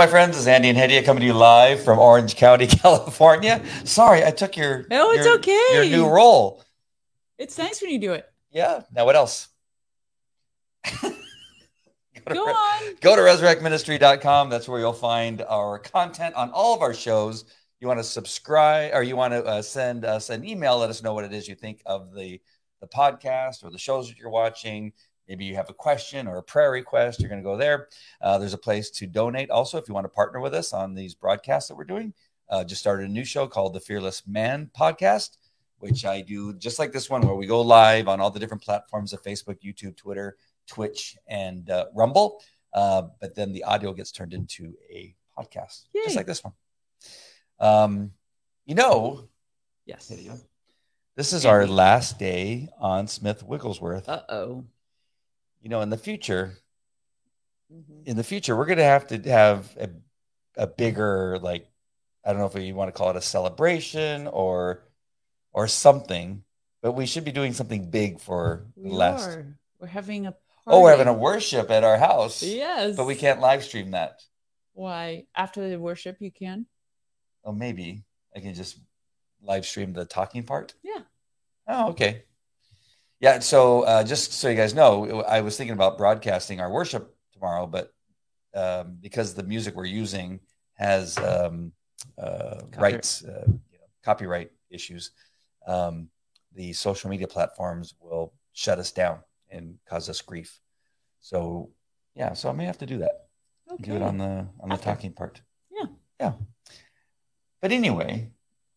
My friends. This is Andy and Hedia coming to you live from Orange County, California. Sorry, I took your Oh, it's your- okay. your new role. It's nice when you do it. Yeah. Now what else? go, to, Go on. go to resurrectministry.com. That's where you'll find our content on all of our shows. You want to subscribe or you want to uh, send us an email, let us know what it is you think of the, the podcast or the shows that you're watching. Maybe you have a question or a prayer request. You're going to go there. Uh, there's a place to donate also if you want to partner with us on these broadcasts that we're doing. Uh, just started a new show called the Fearless Man Podcast, which I do just like this one, where we go live on all the different platforms of Facebook, YouTube, Twitter, Twitch, and uh, Rumble. Uh, but then the audio gets turned into a podcast, Yay. just like this one. Um, you know, Yes. This is our last day on Smith Wigglesworth. Uh oh. You know, in the future, Mm-hmm. in the future, we're going to have to have a, a bigger, like, I don't know if you want to call it a celebration or or something, but we should be doing something big for We the last. are. We're having a. Oh, we're having a worship at our house, Yes. but we can't live stream that. Why? After the worship, you can. Oh, maybe I can just live stream the talking part. Yeah. Oh, okay. Yeah. So uh, just so you guys know, I was thinking about broadcasting our worship tomorrow, but um, because the music we're using has um, uh, rights, uh, you know, copyright issues, um, the social media platforms will shut us down and cause us grief. So yeah, so I may have to do that. Okay. Do it on the on the After. talking part. Yeah. Yeah. But anyway,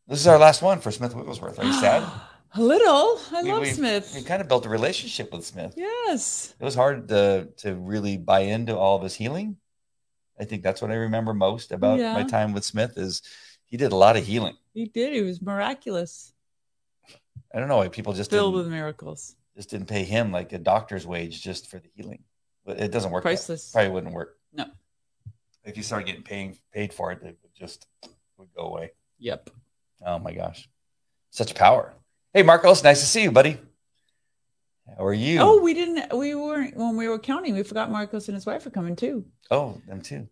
this is our last one for Smith Wigglesworth. Are you sad? a little. I We- love we- Smith. We kind of built a relationship with Smith. yes. It was hard to to really buy into all of his healing. I think that's what I remember most about my time with Smith is he did a lot of healing. He did. He was miraculous. I don't know why people just Filled with miracles. just didn't pay him like a doctor's wage just for the healing. But it doesn't work. Priceless. Probably wouldn't work. No. If you started getting paying paid for it, it would just would go away. Yep. Oh my gosh. Such power. Hey Marcos, nice to see you, buddy. How are you? Oh, we didn't. We weren't when we were counting. We forgot Marcos and his wife are coming too. Oh, them too.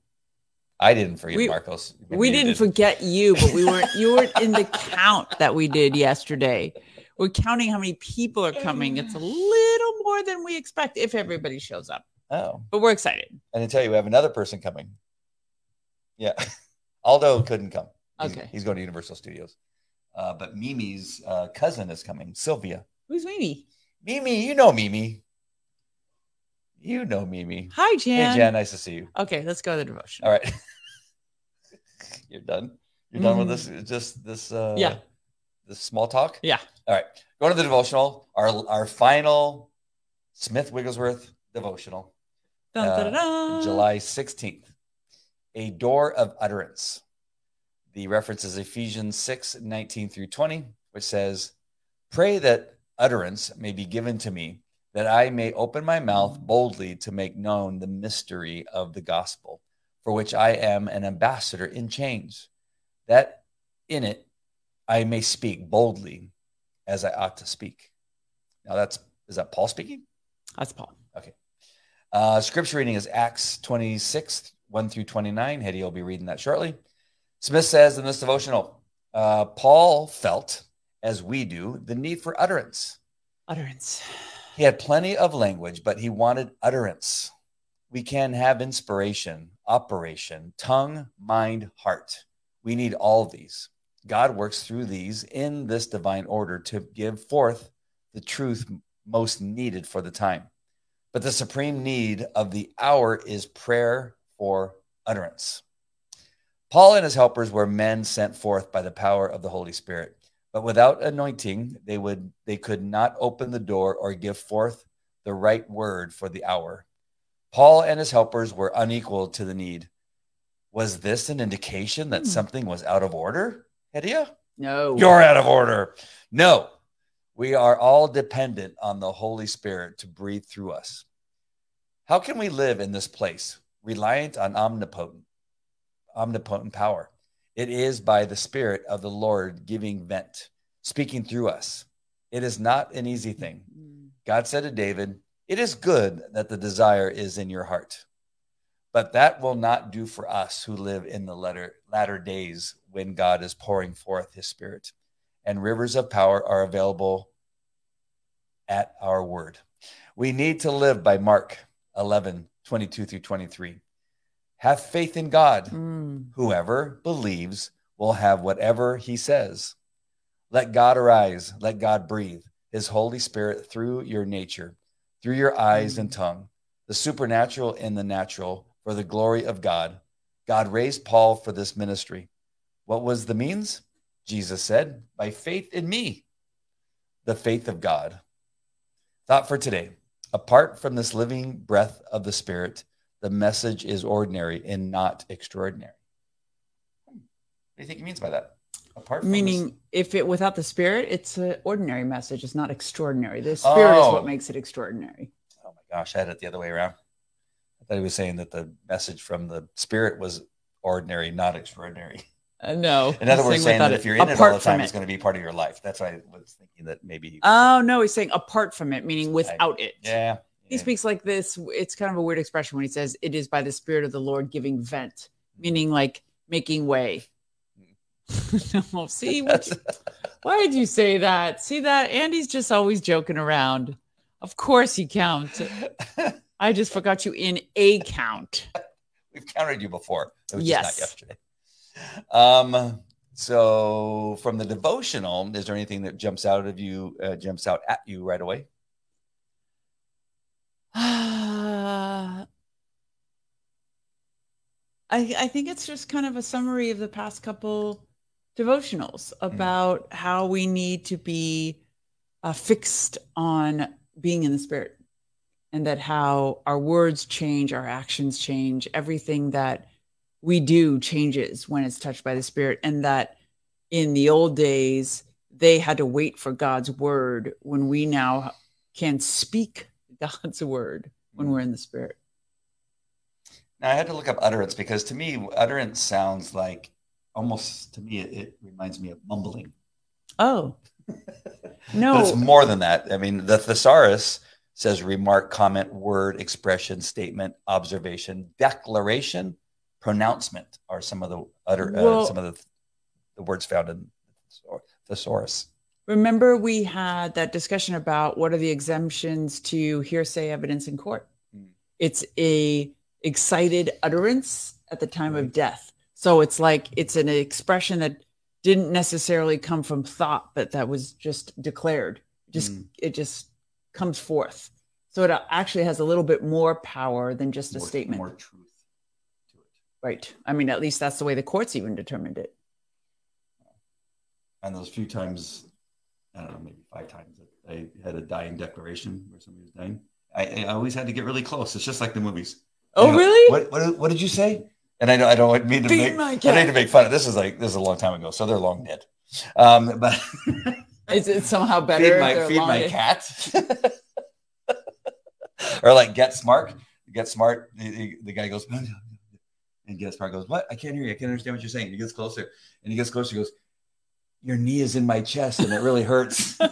I didn't forget We- Marcos. Maybe we didn't did. forget you, but we weren't. You weren't in the count that we did yesterday. We're counting how many people are coming. It's a little more than we expect if everybody shows up, Oh, but we're excited. and to tell you, we have another person coming. Yeah, Aldo couldn't come. He's, Okay. he's going to Universal Studios. Uh, but Mimi's uh, cousin is coming, Sylvia. Who's Mimi? Mimi, you know Mimi. You know Mimi. Hi, Jan. Hey, Jan, nice to see you. Okay, let's go to the devotion. All right. You're done. You're done with this. Just this. Uh, Yeah. This small talk. Yeah. All right. Go to the devotional. Our our final Smith Wigglesworth devotional. Dun, Uh, dun, dun, dun. July 16th. A door of utterance. The reference is Ephesians 6 19 through 20, which says, Pray that utterance may be given to me, that I may open my mouth boldly to make known the mystery of the gospel, for which I am an ambassador in chains, that in it I may speak boldly as I ought to speak. Now that's is that Paul speaking? That's Paul. Okay. Uh, scripture reading is Acts 26, 1 through 29. Hetty will be reading that shortly. Smith says in this devotional, uh, Paul felt, as we do, the need for utterance. Utterance. He had plenty of language, but he wanted utterance. We can have inspiration, operation, tongue, mind, heart. We need all these. God works through these in this divine order to give forth the truth most needed for the time. But the supreme need of the hour is prayer for utterance. Paul and his helpers were men sent forth by the power of the Holy Spirit. But without anointing, they would they could not open the door or give forth the right word for the hour. Paul and his helpers were unequal to the need. Was this an indication that Hmm. something was out of order, Hedia? No. You're out of order. No, we are all dependent on the Holy Spirit to breathe through us. How can we live in this place, reliant on omnipotent, omnipotent power? It is by the Spirit of the Lord giving vent, speaking through us. It is not an easy thing. God said to David, It is good that the desire is in your heart. But that will not do for us who live in the latter, latter days when God is pouring forth his spirit. And rivers of power are available at our word. We need to live by Mark 11, 22 through 23. Have faith in God. Mm. Whoever believes will have whatever he says. Let God arise. Let God breathe his Holy Spirit through your nature, through your eyes and tongue, the supernatural in the natural for the glory of God. God raised Paul for this ministry. What was the means? Jesus said, by faith in me, the faith of God. Thought for today apart from this living breath of the Spirit, the message is ordinary and not extraordinary. What do you think he means by that? Apart from Meaning, this- if it without the spirit, it's an ordinary message. It's not extraordinary. The spirit is Oh. what makes it extraordinary. oh my gosh, I had it the other way around. I thought he was saying that the message from the Spirit was ordinary, not extraordinary. Uh, no. In other words, saying that if you're in it all the time, it's going to be part of your life. That's why I was thinking that maybe. Oh no, he's saying apart from it, meaning without it. yeah. He speaks like this. It's kind of a weird expression when he says, "It is by the Spirit of the Lord giving vent," meaning like making way. no, see, what you- why did you say that? See that Andy's just always joking around. Of course he counts. I just forgot you in a count. We've counted you before. It was Yes. just not yesterday. Um, so from the devotional, is there anything that jumps out of you, uh, jumps out at you right away? I I think it's just kind of a summary of the past couple devotionals about how we need to be uh, fixed on being in the spirit. And that how our words change, our actions change, everything that we do changes when it's touched by the spirit. And that in the old days they had to wait for God's word when we now can speak God's word when we're in the spirit. Now I had to look up utterance because to me, utterance sounds like almost to me it, it reminds me of mumbling. Oh. But No. it's more than that. I mean, the thesaurus says remark, comment, word, expression, statement, observation, declaration, pronouncement are some of the utter uh, some of the, the words found in the thesaurus. Remember, we had that discussion about what are the exemptions to hearsay evidence in court. Mm. It's a excited utterance at the time Right. of death. So it's like it's an expression that didn't necessarily come from thought, but that was just declared. Just Mm. it just comes forth. So it actually has a little bit more power than just a statement. more truth to it. Right. I mean, at least that's the way the courts even determined it. And those few times, I don't know, maybe five times that I had a dying declaration where somebody was dying. I, I always had to get really close. It's just like the movies. Oh, really? What, what what did you say? And I know I don't mean to Feed make I need to make fun of this. Is like this is a long time ago, so they're long dead. Um, but Is it somehow better? feed my feed my cat, or like get smart. Get smart. The, the, the guy goes, and get smart goes, what? I can't hear you. I can't understand what you're saying. He gets closer, and he gets closer. He goes, your knee is in my chest, and it really hurts.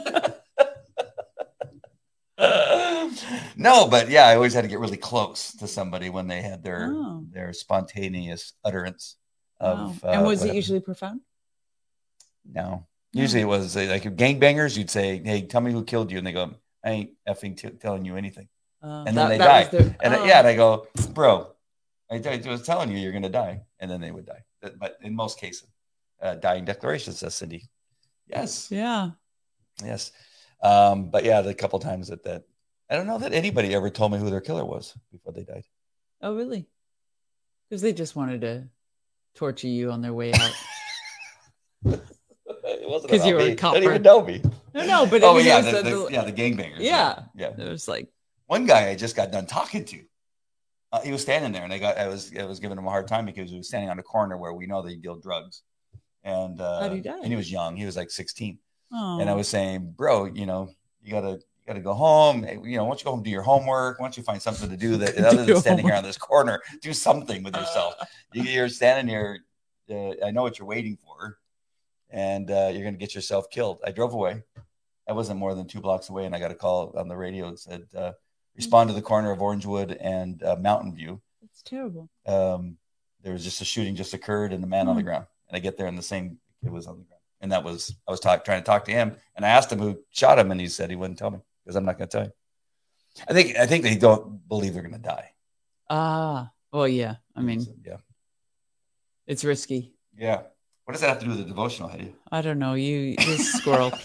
no, but yeah, I always had to get really close to somebody when they had their Oh. their spontaneous utterance Wow. of. and uh, was it whatever. usually profound? No. Usually it was uh, like gangbangers. You'd say, "Hey, tell me who killed you," and they go, "I ain't effing t- telling you anything." Uh, And then they was die. the- And oh. I- yeah, and I go, "Bro, I, I was telling you you're gonna die," and then they would die. But- But in most cases, uh, dying declaration says Cindy. Yes, yeah. yes. Um, but yeah, the couple times that that I don't know that anybody ever told me who their killer was before they died. Oh, really? Because they just wanted to torture you on their way out. It wasn't 'Cause about you were a me. They copper. didn't even know me. no, no, but oh yeah, it was the, the- the- the- yeah, the gangbangers. Yeah. yeah. it was like, One guy I just got done talking to. Uh, he was standing there, and I got I was I was giving him a hard time because he was standing on a corner where we know they deal drugs, and uh, he and he was young. He was like sixteen, oh, and I was saying, bro, you know, you gotta you gotta go home. You know, why don't you go home do your homework? Why don't you find something to do that other than standing here on this corner? Do something with yourself. You, you're standing here. Uh, I know what you're waiting for, and uh, you're gonna get yourself killed. I drove away. I wasn't more than two blocks away, and I got a call on the radio that said, uh, "Respond to the corner of Orangewood and uh, Mountain View." It's terrible. Um, there was just a shooting just occurred and the man on the Hmm. ground. And I get there and the same kid was on the ground. And that was I was talk, trying to talk to him and I asked him who shot him and he said he wouldn't tell me because I'm not going to tell you. I think I think they don't believe they're going to die. Ah, well, yeah. I mean, yeah, it's risky. yeah. What does that have to do with the devotional? Hey, I don't know. You, this squirrel.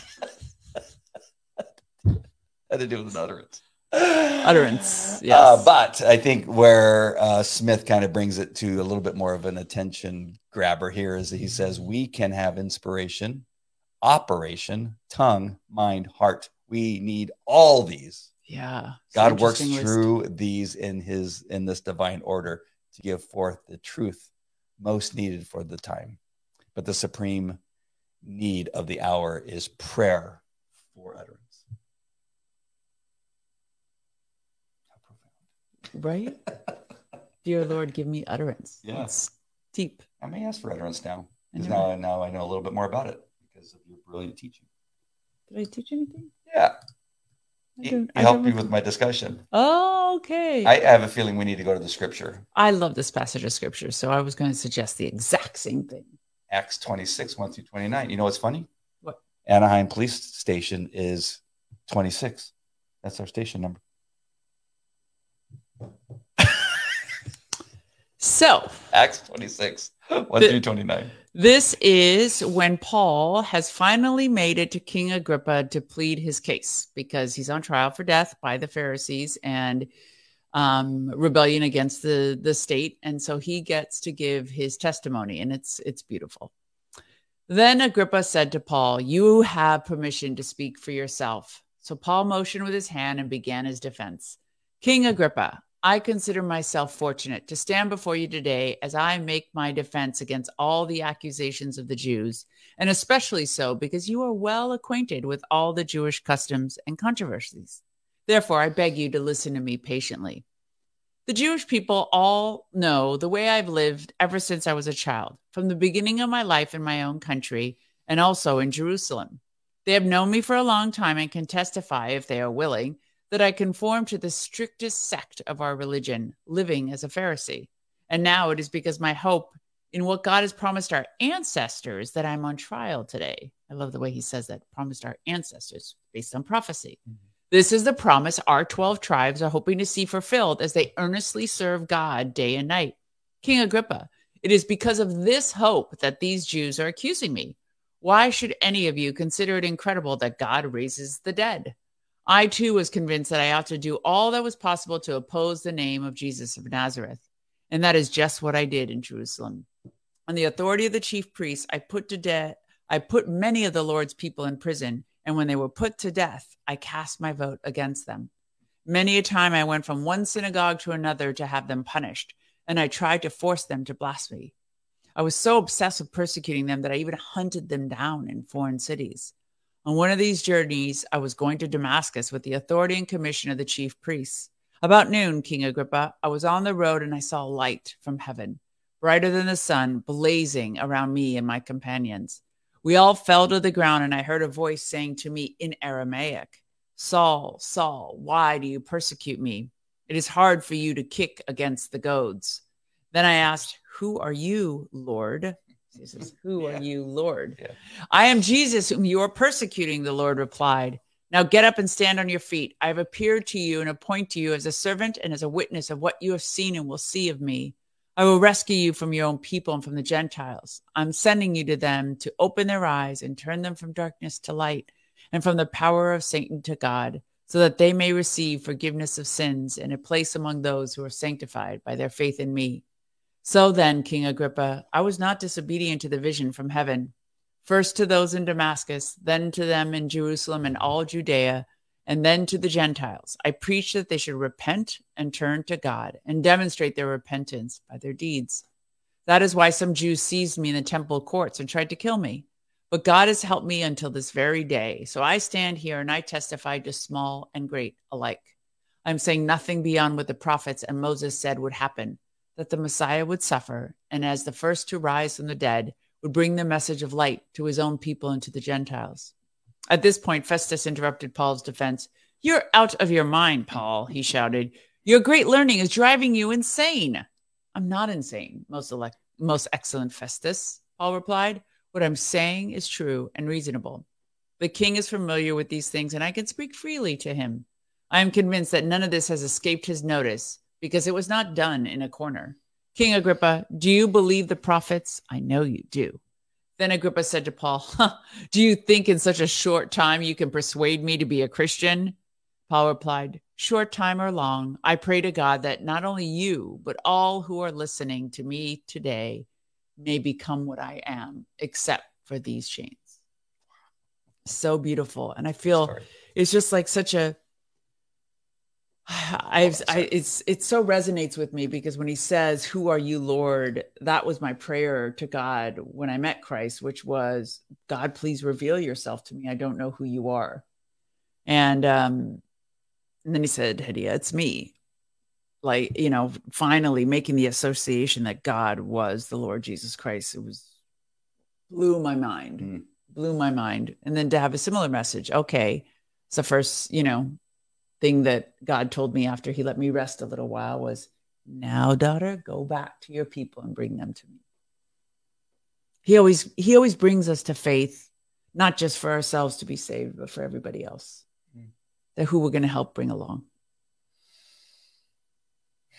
had to do with an utterance. Utterance, Uh, but I think where uh, Smith kind of brings it to a little bit more of an attention grabber here is that he says we can have inspiration, operation, tongue, mind, heart. We need all these. Yeah. God works list. through these in his in this divine order to give forth the truth most needed for the time. But the supreme need of the hour is prayer for utterance. How profound. Right? Dear Lord, give me utterance. Yeah. Deep. I may ask for utterance now because now, now I know a little bit more about it because of your brilliant teaching. Did I teach anything? Yeah, I he, don't- he helped me with my discussion. Oh, okay. I have a feeling we need to go to the scripture. I love this passage of scripture, so I was going to suggest the exact same thing. Acts 26, 1 through 29. You know what's funny? What? Anaheim Police Station is 26. That's our station number. So, Acts 26, 1 The- through 29. this is when Paul has finally made it to King Agrippa to plead his case because he's on trial for death by the Pharisees and um, rebellion against the the state, and so he gets to give his testimony, and it's it's beautiful. Then Agrippa said to Paul, "You have permission to speak for yourself." So Paul motioned with his hand and began his defense. King Agrippa, I consider myself fortunate to stand before you today as I make my defense against all the accusations of the Jews, and especially so because you are well acquainted with all the Jewish customs and controversies. Therefore, I beg you to listen to me patiently. The Jewish people all know the way I've lived ever since I was a child, from the beginning of my life in my own country and also in Jerusalem. They have known me for a long time and can testify, if they are willing, that I conform to the strictest sect of our religion, living as a Pharisee. And now it is because my hope in what God has promised our ancestors that I'm on trial today. I love the way he says that promised our ancestors based on prophecy. Mm-hmm. This is the promise our 12 tribes are hoping to see fulfilled as they earnestly serve God day and night. King Agrippa, it is because of this hope that these Jews are accusing me. Why should any of you consider it incredible that God raises the dead? I too was convinced that I ought to do all that was possible to oppose the name of Jesus of Nazareth. And that is just what I did in Jerusalem. On the authority of the chief priests, I put to death I put many of the Lord's people in prison, and when they were put to death, I cast my vote against them. Many a time I went from one synagogue to another to have them punished, and I tried to force them to blaspheme. I was so obsessed with persecuting them that I even hunted them down in foreign cities. On one of these journeys, I was going to Damascus with the authority and commission of the chief priests. About noon, King Agrippa, I was on the road and I saw light from heaven, brighter than the sun, blazing around me and my companions. We all fell to the ground, and I heard a voice saying to me in Aramaic, Saul, Saul, why do you persecute me? It is hard for you to kick against the goads. Then I asked, Who are you, Lord? He says, Who Yeah. are you, Lord? Yeah. I am Jesus, whom you are persecuting, the Lord replied. Now get up and stand on your feet. I have appeared to you and appoint to you as a servant and as a witness of what you have seen and will see of me. I will rescue you from your own people and from the Gentiles. I'm sending you to them to open their eyes and turn them from darkness to light and from the power of Satan to God, so that they may receive forgiveness of sins and a place among those who are sanctified by their faith in me. So then, King Agrippa, I was not disobedient to the vision from heaven. First to those in Damascus, then to them in Jerusalem and all Judea, and then to the Gentiles. I preached that they should repent and turn to God and demonstrate their repentance by their deeds. That is why some Jews seized me in the temple courts and tried to kill me. But God has helped me until this very day. So I stand here and I testify to small and great alike. I'm saying nothing beyond what the prophets and Moses said would happen that the Messiah would suffer, and as the first to rise from the dead, would bring the message of light to his own people and to the Gentiles. At this point, Festus interrupted Paul's defense. You're out of your mind, Paul, he shouted. Your great learning is driving you insane. I'm not insane, most elect, most excellent Festus, Paul replied. What I'm saying is true and reasonable. The king is familiar with these things, and I can speak freely to him. I am convinced that none of this has escaped his notice because it was not done in a corner. King Agrippa, do you believe the prophets? I know you do. Then Agrippa said to Paul, huh, Do you think in such a short time you can persuade me to be a Christian? Paul replied, Short time or long, I pray to God that not only you, but all who are listening to me today may become what I am, except for these chains. So beautiful. And I feel Sorry. it's just like such a I've, I, it's, it so resonates with me because when he says, Who are you, Lord? That was my prayer to God when I met Christ, which was, God, please reveal yourself to me. I don't know who you are. And, um, and then he said, Hadia, it's me. Like, you know, finally making the association that God was the Lord Jesus Christ. It was blew my mind, mm. blew my mind. And then to have a similar message. Okay. It's the first, you know, thing that God told me after he let me rest a little while was, now, daughter, go back to your people and bring them to me. He always he always brings us to faith, not just for ourselves to be saved, but for everybody else. Mm. That who we're going to help bring along.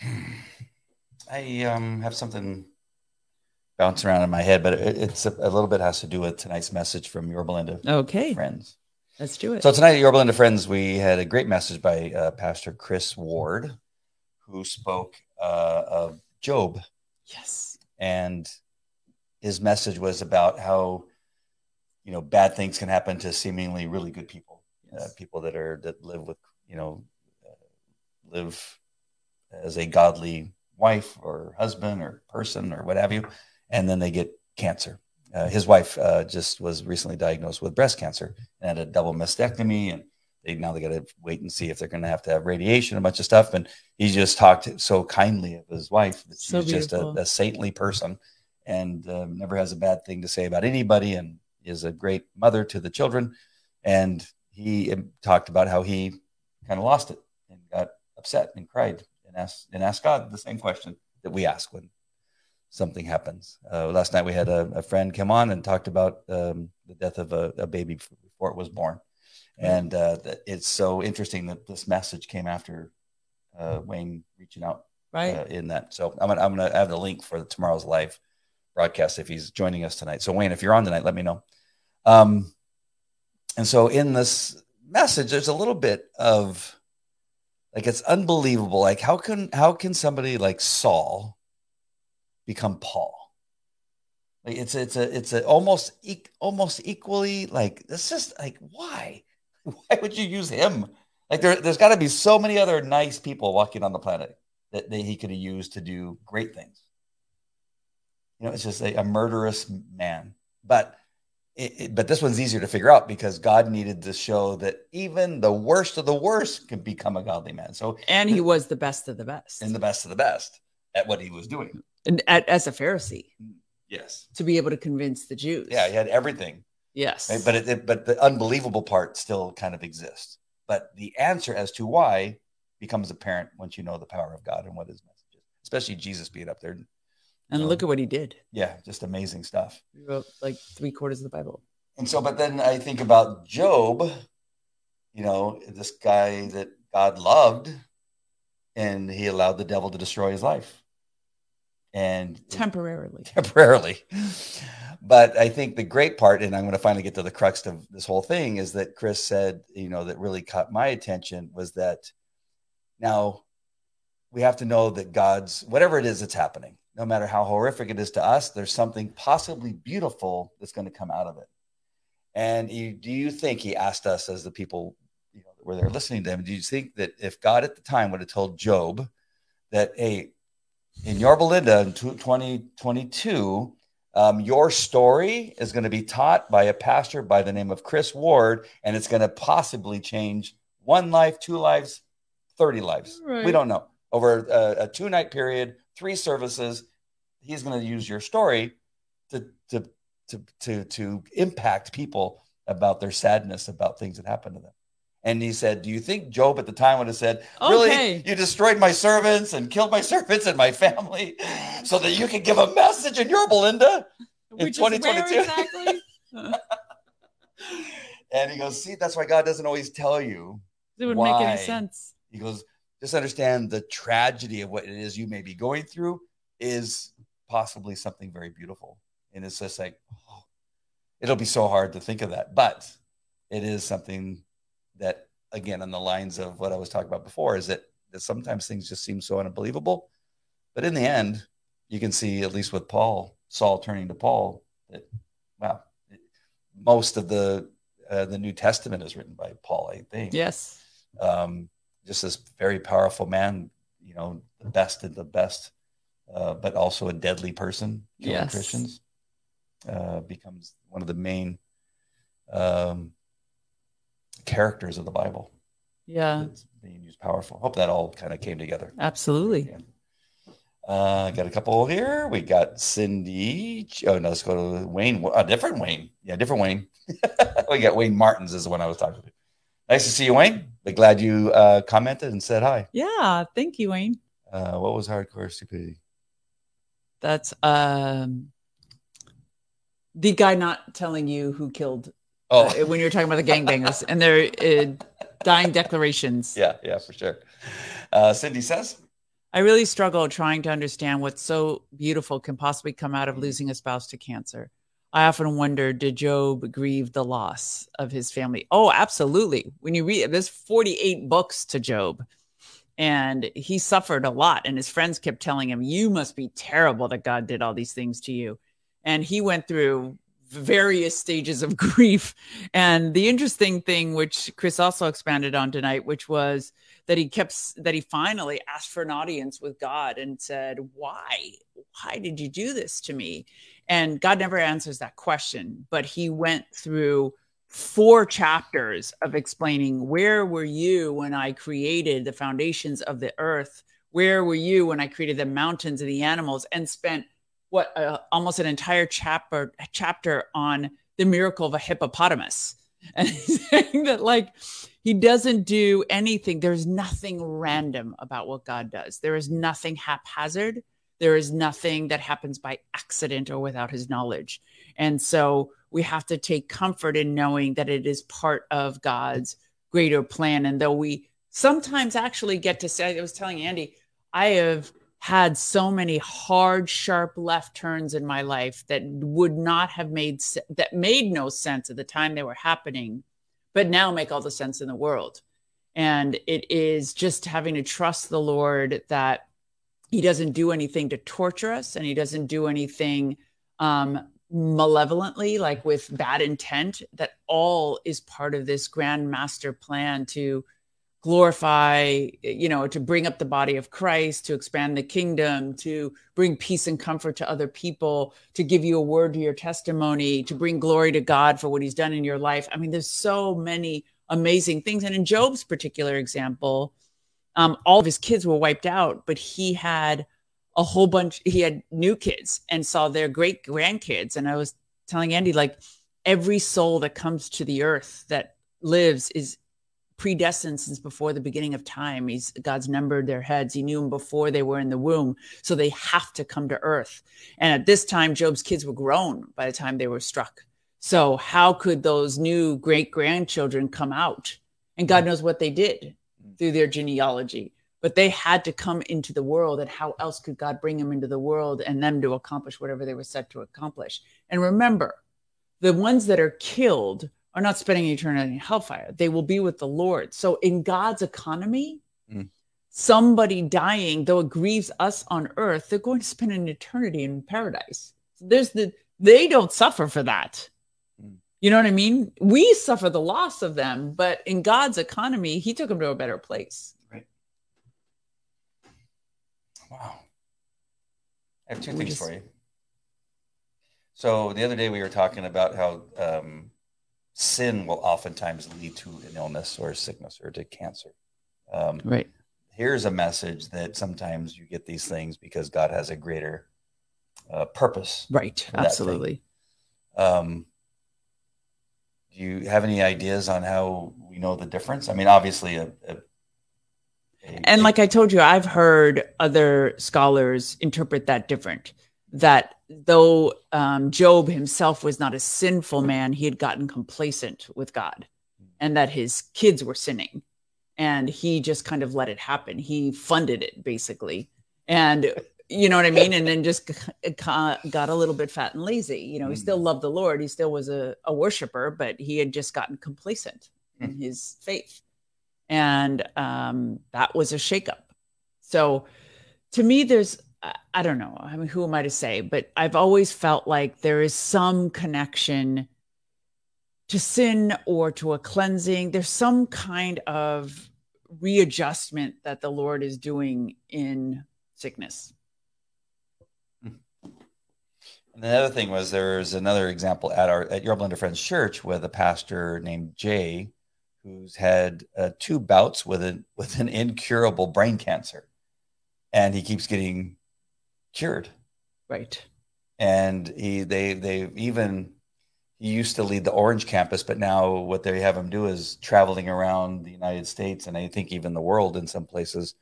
I um, have something bouncing around in my head, but it, it's a, a, little bit has to do with tonight's message from Yorba Linda. Okay, friends. Let's do it. So tonight at Yorba Linda Friends, we had a great message by uh, Pastor Chris Ward, who spoke uh, of Job. Yes. And his message was about how, you know, bad things can happen to seemingly really good people, uh, yes. uh, people that are that live with, you know, uh, live as a godly wife or husband or person or what have you, and then they get cancer uh, his wife uh, just was recently diagnosed with breast cancer and had a double mastectomy and they now they got to wait and see if they're going to have to have radiation a bunch of stuff and he just talked so kindly of his wife that she's so just a, a, saintly person and um, never has a bad thing to say about anybody and is a great mother to the children. And he um, talked about how he kind of lost it and got upset and cried and asked and asked god the same question that we ask when something happens. Uh, last night we had a, a, friend come on and talked about um, the death of a, a, baby before it was born, and uh, it's so interesting that this message came after uh, Wayne reaching out right uh, in that. So I'm gonna, I'm gonna have the link for tomorrow's live broadcast if he's joining us tonight. So Wayne, if you're on tonight, let me know. Um, and so in this message, there's a little bit of like it's unbelievable. Like how can how can somebody like Saul become Paul. Like it's it's a it's a almost e- almost equally like it's just like why why would you use him? Like there there's got to be so many other nice people walking on the planet that, that he could have used to do great things. You know, it's just a, a murderous man, but it, it, but this one's easier to figure out because God needed to show that even the worst of the worst can become a godly man. So and he was the best of the best, and the best of the best at what he was doing and as a Pharisee. Yes. To be able to convince the Jews. Yeah, he had everything. Yes. Right? But it, it, but the unbelievable part still kind of exists. But the answer as to why becomes apparent once you know the power of God and what his message is, especially Jesus being up there. And look at what he did. Yeah, just amazing stuff. He wrote like three quarters of the Bible. And so, but then I think about Job, you know, this guy that God loved, and he allowed the devil to destroy his life and temporarily. Temporarily. But i think the great part and i'm going to finally get to the crux of this whole thing is that chris said you know that really caught my attention was that now we have to know that god's whatever it is that's happening no matter how horrific it is to us there's something possibly beautiful that's going to come out of it. And you, do you think he asked us as the people you know were there listening to him do you think that if god at the time would have told job that hey in Yorba Linda in 2022, um, your story is going to be taught by a pastor by the name of Chris Ward, and it's going to possibly change one life, two lives, 30 lives. Right. We don't know. Over a, a two night period, three services, he's going to use your story to, to, to, to, to impact people about their sadness about things that happened to them. And he said, Do you think Job at the time would have said, Really? Okay. You destroyed my servants and killed my servants and my family so that you could give a message in Yorba Linda? in Which is 2022. exactly? And he goes, See, that's why God doesn't always tell you. it wouldn't make any sense. He goes, Just understand the tragedy of what it is you may be going through is possibly something very beautiful. And it's just like, oh, it'll be so hard to think of that. But it is something that, again, on the lines of what I was talking about before, is that, that sometimes things just seem so unbelievable. But in the end, you can see, at least with Paul, Saul turning to Paul, that, wow, most of the uh, the New Testament is written by Paul, I think Yes. um, just this very powerful man, you know, the best of the best, uh, but also a deadly person, killing Yes. Christians, uh, becomes one of the main um, characters of the Bible. Yeah. That's being used powerful. Hope that all kind of came together. Absolutely. Yeah. Uh, got a couple here. We got Cindy. Oh no, let's go to Wayne. A different Wayne. Yeah, different Wayne. we got Wayne Martins is the one I was talking to. Nice to see you, Wayne. But glad you uh, commented and said hi. Yeah. Thank you, Wayne. Uh, what was hardcore stupidity? That's um the guy not telling you who killed Oh, uh, when you're talking about the gangbangers and their uh, dying declarations. yeah, yeah, for sure. Uh, Cindy says, I really struggle trying to understand what so beautiful can possibly come out of losing a spouse to cancer. I often wonder, did Job grieve the loss of his family? Oh, absolutely. When you read, there's 48 books to Job, and he suffered a lot. And his friends kept telling him, You must be terrible that God did all these things to you. And he went through various stages of grief. And the interesting thing, which Chris also expanded on tonight, which was that he kept that he finally asked for an audience with God and said, "Why? Why did you do this to me?" And God never answers that question, but he went through four chapters of explaining where were you when I created the foundations of the earth? Where were you when I created the mountains and the animals and spent what uh, almost an entire chapter chapter on the miracle of a hippopotamus. And he's saying that like he doesn't do anything. There's nothing random about what god does. There is nothing haphazard. There is nothing that happens by accident or without his knowledge. And so we have to take comfort in knowing that it is part of god's greater plan. And though we sometimes actually get to say i was telling andy i have had so many hard sharp left turns in my life that would not have made that made no sense at the time they were happening but now make all the sense in the world. And it is just having to trust the lord that he doesn't do anything to torture us and he doesn't do anything um malevolently like with bad intent that all is part of this grand master plan to glorify, you know, to bring up the body of Christ, to expand the kingdom, to bring peace and comfort to other people, to give you a word to your testimony, to bring glory to God for what he's done in your life. I mean, there's so many amazing things. And in Job's particular example, um, all of his kids were wiped out, but he had a whole bunch, he had new kids and saw their great grandkids. And I was telling Andy, like, every soul that comes to the earth that lives is predestined since before the beginning of time. He's God's numbered their heads. He knew them before they were in the womb. So they have to come to earth. And at this time, Job's kids were grown by the time they were struck. So how could those new great grandchildren come out? And God knows what they did through their genealogy. But they had to come into the world. And how else could God bring them into the world and them to accomplish whatever they were set to accomplish? And remember, the ones that are killed are not spending eternity in hellfire. They will be with the Lord. So in God's economy, Mm. somebody dying, though it grieves us on earth, they're going to spend an eternity in paradise. There's the they don't suffer for that. Mm. You know what I mean? We suffer the loss of them, but in God's economy, He took them to a better place. Right. Wow. I have two We things just- for you. So the other day we were talking about how um, sin will oftentimes lead to an illness or sickness or to cancer. Um, Right. here's a message that sometimes you get these things because God has a greater uh, purpose. Right. Absolutely. Um, do you have any ideas on how we know the difference? I mean, obviously, a, a, a and like I told you, I've heard other scholars interpret that different. That though um, Job himself was not a sinful man, he had gotten complacent with God, and that his kids were sinning, and he just kind of let it happen. He funded it basically, and you know what I mean? And then just got a little bit fat and lazy. You know, he still mm. loved the Lord. He still was a, a worshiper, but he had just gotten complacent in mm. his faith. And um, that was a shakeup. So to me, there's, I don't know, I mean, who am I to say? But I've always felt like there is some connection to sin or to a cleansing. There's some kind of readjustment that the Lord is doing in sickness and the other thing was there's another example at our at Yorba Linda Friends Church with a pastor named Jay, who's had uh, two bouts with an with an incurable brain cancer, and he keeps getting cured. Right. And he they they even he used to lead the Orange campus, but now what they have him do is traveling around the United States and I think even the world in some places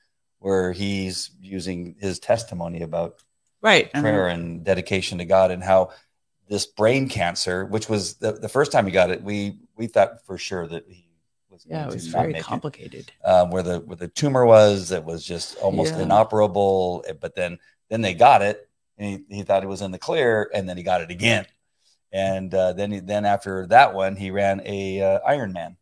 where he's using his testimony about right prayer and dedication to god and how this brain cancer which was the, the first time he got it we we thought for sure that he was yeah it was very complicated um, where the where the tumor was it was just almost yeah. inoperable eh, but then then they got it and he, he thought it was in the clear and then he got it again and uh, then he, then after that one he ran a uh, iron man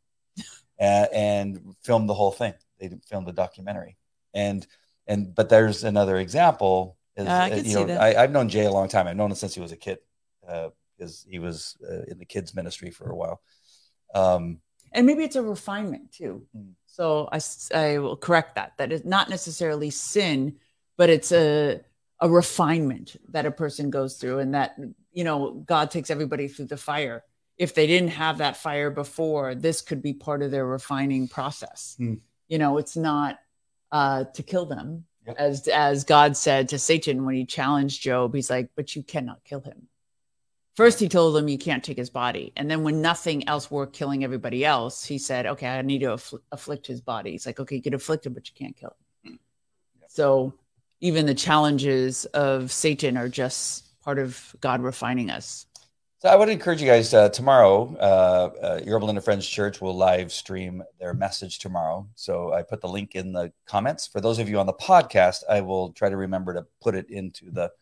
and, and filmed the whole thing they filmed a documentary and and but there's another example is, uh, I can you know, see that. I, have known Jay a long time. I've known him since he was a kid, because uh, he was uh, in the kids ministry for a while. Um, and maybe it's a refinement too. Mm. So I, I will correct that. That is not necessarily sin, but it's a a refinement that a person goes through, and that you know God takes everybody through the fire. If they didn't have that fire before, this could be part of their refining process. Mm. You know, it's not uh, to kill them, Yep. As as God said to Satan when he challenged Job, he's like, "But you cannot kill him." First, he told him you can't take his body, and then when nothing else worked killing everybody else, he said, "Okay, I need to affl- afflict his body." He's like, "Okay, you can afflict him, but you can't kill him." Yep. So, even the challenges of Satan are just part of God refining us. So I would encourage you guys uh, tomorrow. Uh, uh, Yorba Linda Friends Church will live stream their message tomorrow. So I put the link in the comments. For those of you on the podcast, I will try to remember to put it into the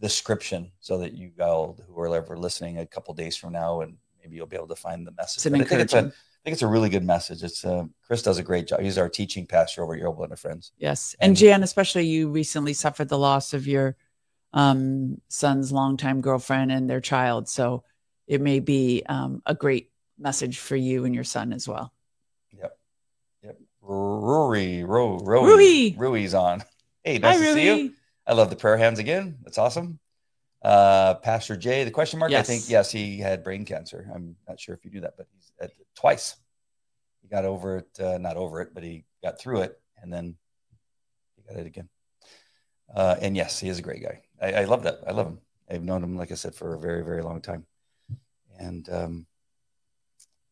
description so that you all who are ever listening a couple days from now, and maybe you'll be able to find the message. It's a, I think it's a really good message. It's uh, Chris does a great job. He's our teaching pastor over at Yorba Linda Friends. Yes, and, and Jan, especially you recently suffered the loss of your um, son's longtime girlfriend and their child. So it may be um, a great message for you and your son as well. Yep. Yep. Rui, Rui, Rui, Rui's on. Hey, nice Hi, to Rui. see you. I love the prayer hands again. That's awesome. Uh, Pastor Jay, the question mark. Yes. I think yes, he had brain cancer. I'm not sure if you do that, but he's at, twice. He got over it, uh, not over it, but he got through it, and then he got it again. Uh, and yes, he is a great guy. I, I, love that. I love him. I've known him, like I said, for a very, very long time, and um,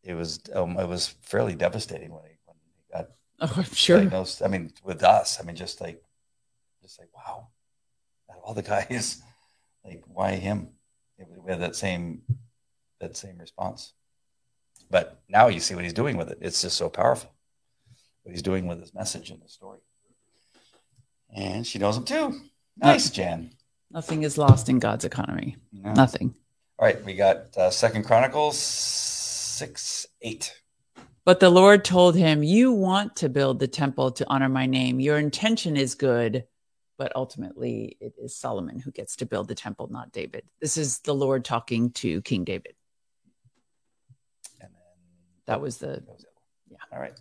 it was um, it was fairly devastating when he when he got oh, I'm sure diagnosed. I mean, with us, I mean, just like just like wow, out of all the guys, like why him? We had that same that same response, but now you see what he's doing with it. It's just so powerful. What he's doing with his message and the story, and she knows him too. Nice, Jan. Nothing is lost in God's economy. No. Nothing. All right, we got uh, Second Chronicles six eight. But the Lord told him, "You want to build the temple to honor my name. Your intention is good, but ultimately it is Solomon who gets to build the temple, not David." This is the Lord talking to King David. And then that was the that was yeah. All right.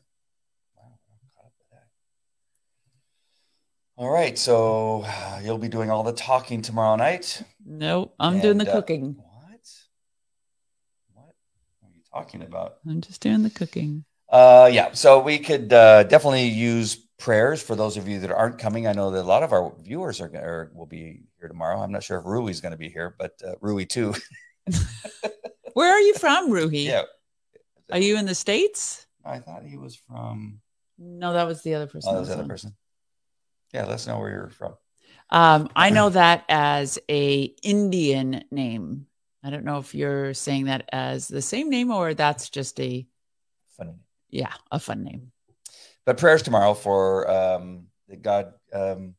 All right, so you'll be doing all the talking tomorrow night. Nope, I'm and, doing the uh, cooking. What? What are you talking about? I'm just doing the cooking. Uh, yeah. So we could uh, definitely use prayers for those of you that aren't coming. I know that a lot of our viewers are, are will be here tomorrow. I'm not sure if Rui's going to be here, but uh, Rui too. Where are you from, Rui? Yeah. Are you in the states? I thought he was from. No, that was the other person. Oh, that was the other person. Yeah, let us know where you're from. Um, I know that as a Indian name. I don't know if you're saying that as the same name or that's just a Funny. yeah, a fun name. But prayers tomorrow for um, that God um,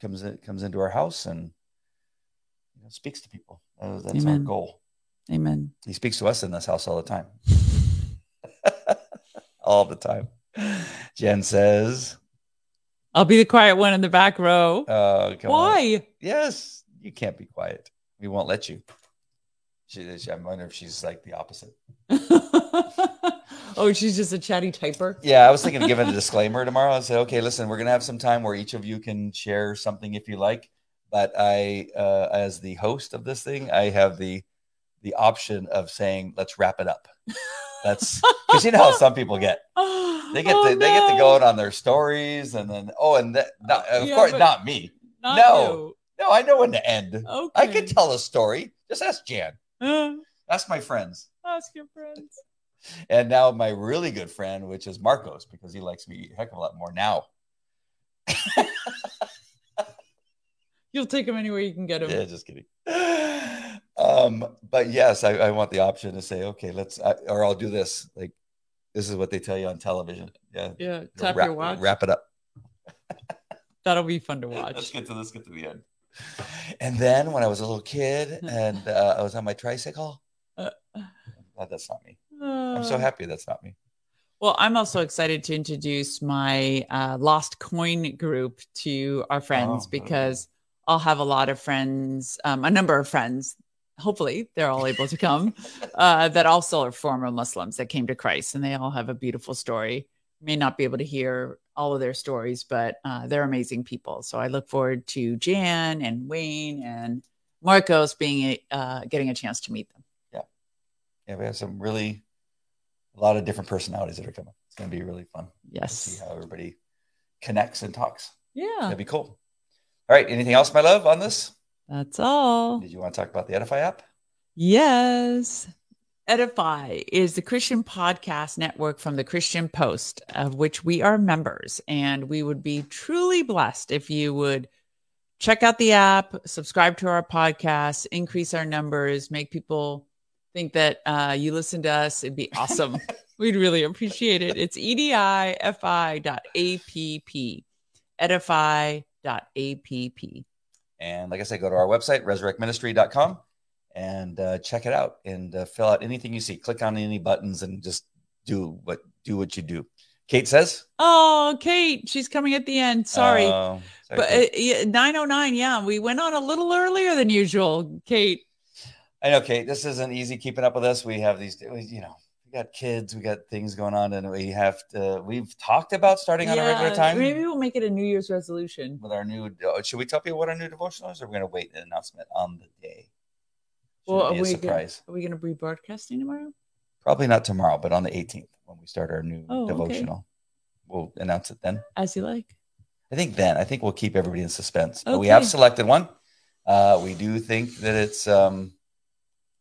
comes in, comes into our house and you know, speaks to people. Uh, that's our goal. Amen. He speaks to us in this house all the time. all the time. Jen says, I'll be the quiet one in the back row. uh, come on. Why? Yes, you can't be quiet. We won't let you. She, she, I wonder if she's like the opposite. oh, she's just a chatty typer. Yeah, I was thinking of giving a disclaimer tomorrow. I said, okay, listen, we're gonna have some time where each of you can share something if you like. But I, uh, as the host of this thing, I have the the option of saying, let's wrap it up. That's because you know how some people get. They get Oh, to, they get to no. going on their stories, and then oh, and that, not, of Yeah, course not me. Not no. No, I know when to end. Okay. I can tell a story. Just ask Jan. Ask my friends. ask your friends. And now my really good friend, which is Marcos, because he likes me a heck of a lot more now. You'll take him anywhere you can get him. Yeah, just kidding. Um, but yes, I, I want the option to say, okay, let's, I, or I'll do this. Like, this is what they tell you on television. Yeah. Yeah. Tap wrap, your watch. wrap it up. That'll be fun to Let's watch. get to let's get to the end. And then when I was a little kid and uh, I was on my tricycle, Uh, God, that's not me. I'm so Uh, happy that's not me. Well, I'm also excited to introduce my uh, Lost Coin group to our friends Oh, because I'll have a lot of friends, um, a number of friends. Hopefully, they're all able to come uh, that also are former Muslims that came to Christ, and they all have a beautiful story. May not be able to hear all of their stories, but uh, they're amazing people. So I look forward to Jan and Wayne and Marcos being a, uh, getting a chance to meet them. Yeah, yeah, we have some really, a lot of different personalities that are coming. It's going to be really fun to see how everybody connects and talks. Yeah, That'd be cool. All right. Anything else, my love, on this? that's all. Did you want to talk about the Edifi app? Yes. Edifi is the Christian podcast network from the Christian Post, of which we are members. And we would be truly blessed if you would check out the app, subscribe to our podcast, increase our numbers, make people think that uh, you listen to us. It'd be awesome. We'd really appreciate it. It's E edifi.app, edify.app. And like I said, go to our website, resurrectministry.com, and uh, check it out and uh, fill out anything you see. Click on any buttons and just do what do what you do. Kate says, Oh, Kate, she's coming at the end. Sorry. Oh, sorry, But uh, yeah, 909, yeah, we went on a little earlier than usual, Kate. I know, Kate. This isn't easy keeping up with us. We have these, you know, we got kids, we got things going on, and we have to. We've talked about starting on a regular time Maybe we'll make it a New Year's resolution. with our new. uh, Should we tell people what our new devotional is, or we're we going to wait an announcement on the day? Well, are we, gonna, are we going to be broadcasting tomorrow? Probably not tomorrow, but on the 18th when we start our new Oh, okay. devotional, we'll announce it then. As you like. I think then. I think we'll keep everybody in suspense. But we have selected one. Uh, we do think that it's um,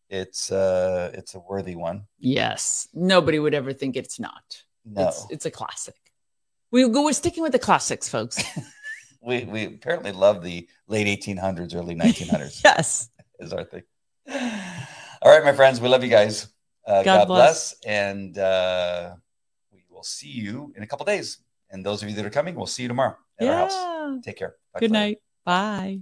it's uh, it's a worthy one. Yes. Nobody would ever think it's not. No, It's, it's a classic. We go, we're sticking with the classics, folks. we we apparently love the late 1800s, early 1900s yes. is our thing. All right, my friends, we love you guys. Uh, God God, bless. bless. and uh, we will see you in a couple days. And those of you that are coming, we'll see you tomorrow at our house. Take care. Talk Good you later. night. Bye.